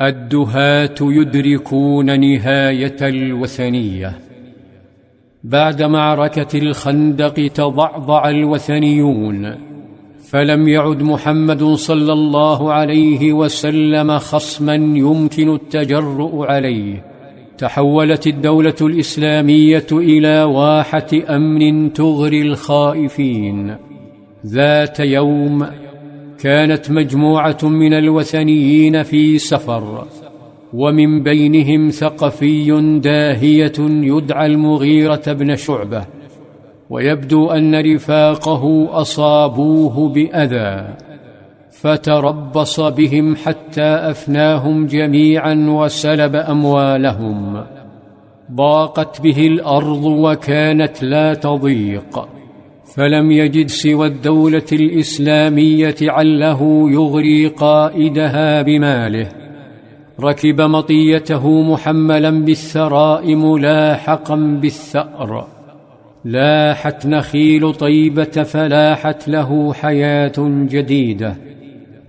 الدهاة يدركون نهاية الوثنية. بعد معركة الخندق تضعضع الوثنيون فلم يعد محمد صلى الله عليه وسلم خصما يمكن التجرؤ عليه. تحولت الدولة الإسلامية إلى واحة أمن تغري الخائفين. ذات يوم كانت مجموعة من الوثنيين في سفر ومن بينهم ثقفي داهية يدعى المغيرة بن شعبة ويبدو أن رفاقه أصابوه بأذى فتربص بهم حتى أفناهم جميعا وسلب أموالهم ضاقت به الأرض وكانت لا تضيق. فلم يجد سوى الدولة الإسلامية عله يغري قائدها بماله. ركب مطيته محملا بالثراء ملاحقا بالثأر. لاحت نخيل طيبة فلاحت له حياة جديدة.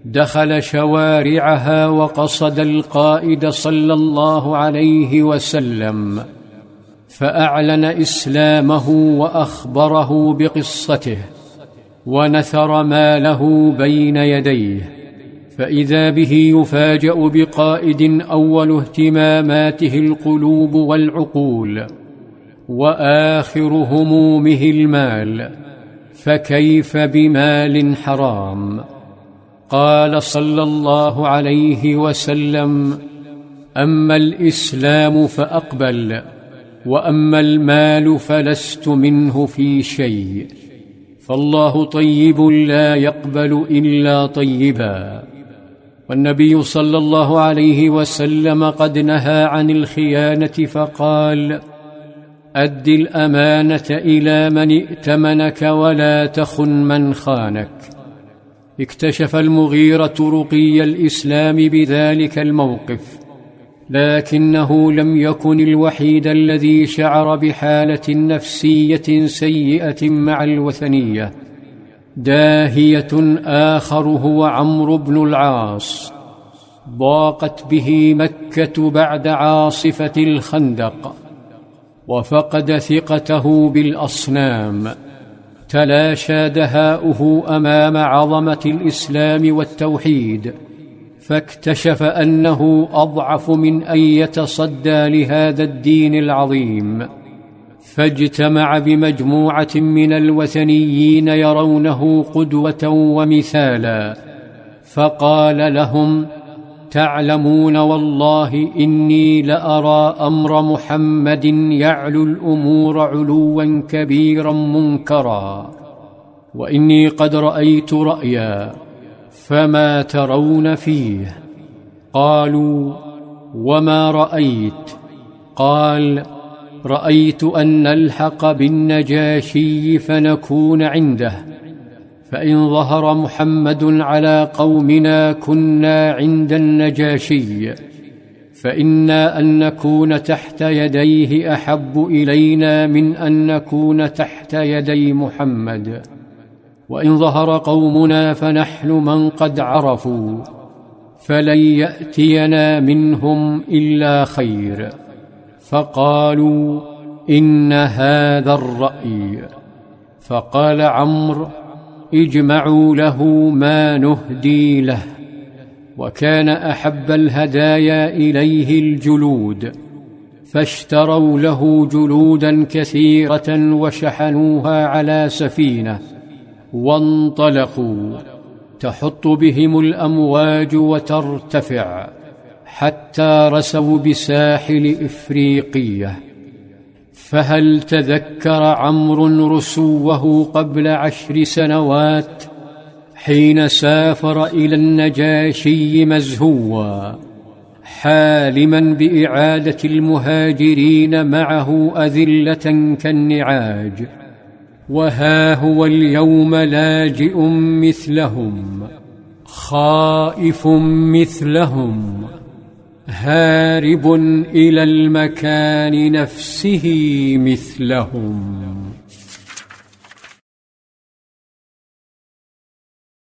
دخل شوارعها وقصد القائد صلى الله عليه وسلم. فأعلن إسلامه وأخبره بقصته ونثر ماله بين يديه فإذا به يفاجأ بقائد أول اهتماماته القلوب والعقول وآخر همومه المال فكيف بمال حرام؟ قال صلى الله عليه وسلم أما الإسلام فأقبل. وأما المال فلست منه في شيء. فالله طيب لا يقبل إلا طيبا. والنبي صلى الله عليه وسلم قد نهى عن الخيانة فقال أد الأمانة إلى من ائتمنك ولا تخن من خانك. اكتشف المغيرة رقي الإسلام بذلك الموقف. لكنه لم يكن الوحيد الذي شعر بحالة نفسية سيئة مع الوثنية. داهية آخر هو عمرو بن العاص. ضاقت به مكة بعد عاصفة الخندق. وفقد ثقته بالأصنام. تلاشى دهاؤه أمام عظمة الإسلام والتوحيد. فاكتشف أنه أضعف من أن يتصدى لهذا الدين العظيم فاجتمع بمجموعة من الوثنيين يرونه قدوة ومثالا فقال لهم تعلمون والله إني لأرى أمر محمد يعلو الأمور علوا كبيرا منكرا وإني قد رأيت رايا فما ترون فيه قالوا وما رأيت قال رأيت أن نلحق بالنجاشي فنكون عنده فإن ظهر محمد على قومنا كنا عند النجاشي فإنا أن نكون تحت يديه أحب إلينا من أن نكون تحت يدي محمد وإن ظهر قومنا فنحن من قد عرفوا فلن يأتينا منهم إلا خير. فقالوا إن هذا الرأي. فقال عمرو اجمعوا له ما نهدي له وكان أحب الهدايا إليه الجلود. فاشتروا له جلودا كثيرة وشحنوها على سفينة. وانطلقوا. تحط بهم الأمواج وترتفع حتى رسوا بساحل إفريقية. فهل تذكر عمرو رسوه قبل عشر سنوات حين سافر إلى النجاشي مزهوا حالما بإعادة المهاجرين معه أذلة كالنعاج؟ وها هو اليوم لاجئ مثلهم خائف مثلهم هارب إلى المكان نفسه مثلهم.